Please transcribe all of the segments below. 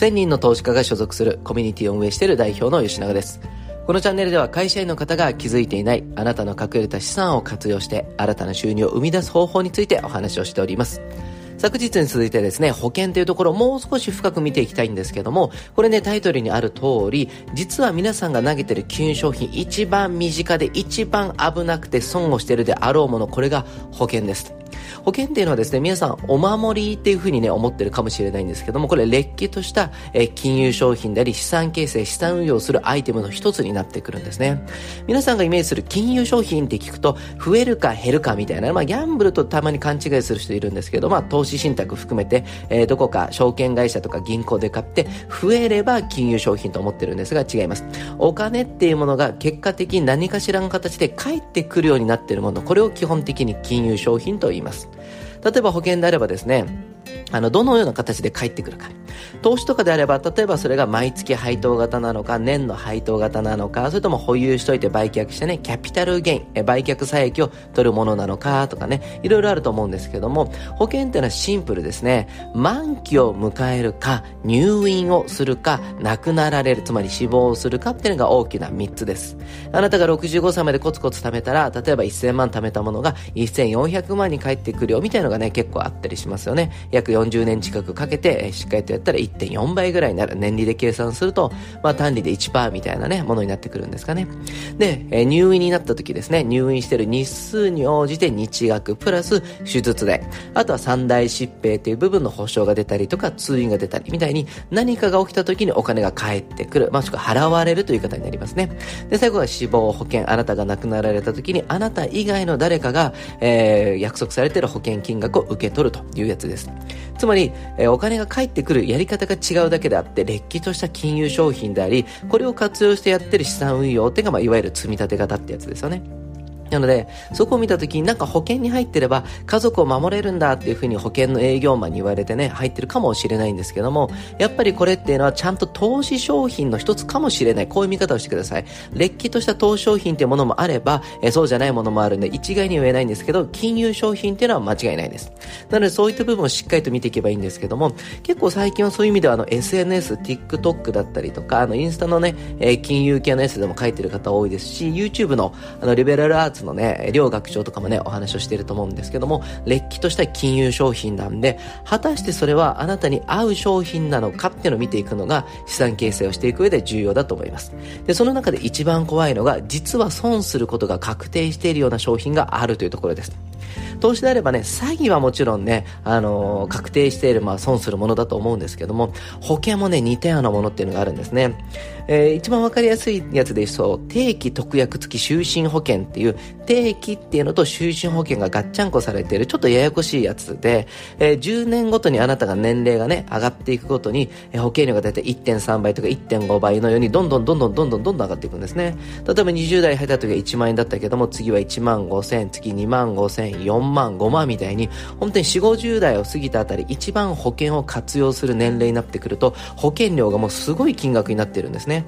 1000人の投資家が所属するコミュニティを運営している代表の吉永です。このチャンネルでは会社員の方が気づいていないあなたの隠れた資産を活用して新たな収入を生み出す方法についてお話をしております。昨日に続いてですね、保険というところをもう少し深く見ていきたいんですけども、これね、タイトルにある通り、実は皆さんが投げてる金融商品、一番身近で一番危なくて損をしてるであろうもの、これが保険です。保険っていうのはですね、皆さんお守りっていうふうにね、思ってるかもしれないんですけども、これ、劣気とした、え金融商品であり、資産形成、資産運用するアイテムの一つになってくるんですね。皆さんがイメージする金融商品って聞くと、増えるか減るかみたいな、まあ、ギャンブルとたまに勘違いする人いるんですけど、まあ、投資信託含めて、えー、どこか証券会社とか銀行で買って、増えれば金融商品と思ってるんですが、違います。お金っていうものが結果的に何かしらの形で返ってくるようになっているもの、これを基本的に金融商品と言います。例えば保険であればですね、あの、どのような形で返ってくるか。投資とかであれば、例えばそれが毎月配当型なのか、年の配当型なのか、それとも保有しといて売却してね、キャピタルゲイン、え売却差益を取るものなのかとかね、いろいろあると思うんですけども、保険っていうのはシンプルですね。満期を迎えるか、入院をするか、亡くなられる、つまり死亡するかっていうのが大きな3つです。あなたが65歳までコツコツ貯めたら、例えば1000万貯めたものが1400万に返ってくるよみたいなのがね、結構あったりしますよね。約40年近くかけて、しっかりとやったら1.4倍ぐらいになる。年利で計算すると、まあ単利で1%みたいなね、ものになってくるんですかね。で、え入院になった時ですね、入院してる日数に応じて日額プラス手術で、あとは三大疾病という部分の保証が出たりとか、通院が出たりみたいに何かが起きた時にお金が返ってくる、もしくは払われるという方になりますね。で、最後は死亡保険、あなたが亡くなられた時にあなた以外の誰かが、えー、約束されている保険金額を受け取るというやつです。つまり、え、お金が返ってくるやり方が違うだけであって、れっきとした金融商品であり、これを活用してやってる資産運用っていうのが、まあ、いわゆる積み立て型ってやつですよね。なので、そこを見たときになんか保険に入ってれば家族を守れるんだっていうふうに保険の営業マンに言われてね、入ってるかもしれないんですけども、やっぱりこれっていうのはちゃんと投資商品の一つかもしれない。こういう見方をしてください。れっきとした投資商品っていうものもあれば、えそうじゃないものもあるんで、一概には言えないんですけど、金融商品っていうのは間違いないです。なのでそういった部分をしっかりと見ていけばいいんですけども、結構最近はそういう意味ではあの SNS、TikTok だったりとか、あのインスタのね、えー、金融系のやつでも書いてる方多いですし、YouTube のあのリベラルアーツのね、両学長とかもね、お話をしていると思うんですけども、れっきとした金融商品なんで、果たしてそれはあなたに合う商品なのかっていうのを見ていくのが、資産形成をしていく上で重要だと思います。で、その中で一番怖いのが、実は損することが確定しているような商品があるというところです。投資であればね、詐欺はもちろんね、あのー、確定している、まあ、損するものだと思うんですけども、保険もね、似たようなものっていうのがあるんですね。えー、一番わかりやすいやつでそう、定期特約付き就寝保険っていう、定期っていうのと就寝保険がガッチャンコされている、ちょっとややこしいやつで、えー、10年ごとにあなたが年齢がね、上がっていくごとに、えー、保険料が大いい1.3倍とか1.5倍のように、どんどんどんどんどんどんどん上がっていくんですね。例えば20代入った時は1万円だったけども、次は1万5千、次2万5千、4万、5万みたいに、本当に4、50代を過ぎたあたり、一番保険を活用する年齢になってくると、保険料がもうすごい金額になってるんですね。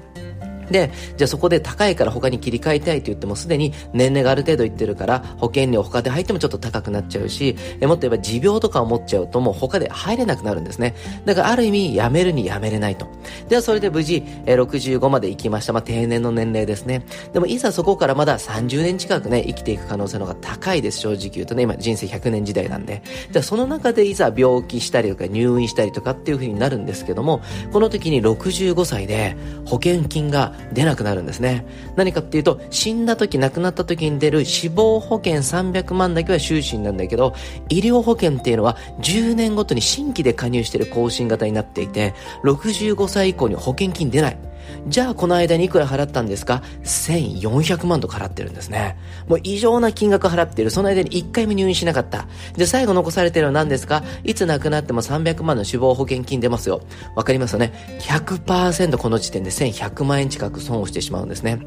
で、じゃあそこで高いから他に切り替えたいと言ってもすでに年齢がある程度いってるから保険料他で入ってもちょっと高くなっちゃうし、えもっと言えば持病とかを持っちゃうともう他で入れなくなるんですね。だからある意味やめるにやめれないと。ではそれで無事、え65まで行きました。まあ定年の年齢ですね。でもいざそこからまだ30年近くね、生きていく可能性の方が高いです。正直言うとね、今人生100年時代なんで。じゃあその中でいざ病気したりとか入院したりとかっていう風になるんですけども、この時に65歳で保険金が出なくなるんですね。何かっていうと、死んだ時、亡くなった時に出る死亡保険300万だけは終身なんだけど、医療保険っていうのは10年ごとに新規で加入してる更新型になっていて、65歳以降に保険金出ない。じゃあこの間にいくら払ったんですか ?1400 万と払ってるんですね。もう異常な金額払ってる。その間に1回も入院しなかった。で、最後残されてるのは何ですか？いつ亡くなっても300万の死亡保険金出ますよ。わかりますよね ?100% この時点で1100万円近く損をしてしまうんですね。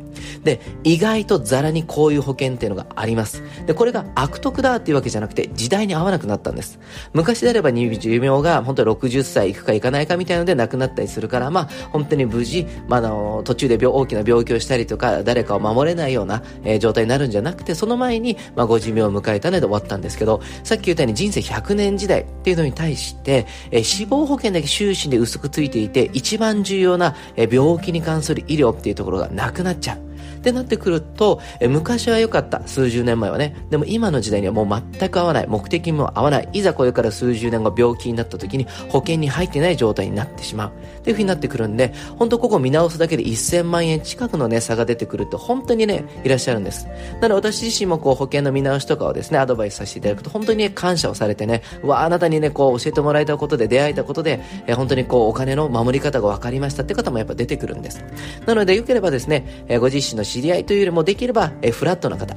で、意外とザラにこういう保険っていうのがあります。で、これが悪徳だっていうわけじゃなくて、時代に合わなくなったんです。昔であれば寿命が本当に60歳いくかいかないかみたいので亡くなったりするから、まあ、本当に無事、まあ、あの、途中で大きな病気をしたりとか、誰かを守れないような、えー、状態になるんじゃなくて、その前に、まあ、ご寿命を迎えたので終わったんですけど、さっき言ったように人生100年時代っていうのに対して、えー、死亡保険だけ終身で薄くついていて、一番重要な、えー、病気に関する医療っていうところがなくなっちゃう。ってなってくると、え昔は良かった。数十年前はね。でも今の時代にはもう全く合わない。目的も合わない。いざこれから数十年後病気になった時に保険に入ってない状態になってしまう。っていう風になってくるんで、本当ここ見直すだけで1000万円近くのね、差が出てくるって本当にね、いらっしゃるんです。なので私自身もこう保険の見直しとかをですね、アドバイスさせていただくと本当にね、感謝をされてね、うわあなたにね、こう教えてもらえたことで出会えたことで、え本当にこうお金の守り方が分かりましたって方もやっぱ出てくるんです。なのでよければですね、えご自身の知り合いというよりもできれば、えフラットな方、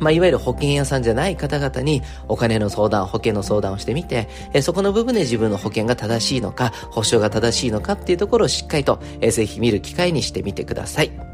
まあ、いわゆる保険屋さんじゃない方々にお金の相談、保険の相談をしてみて、えそこの部分で自分の保険が正しいのか、保証が正しいのかっていうところをしっかりと、えぜひ見る機会にしてみてください。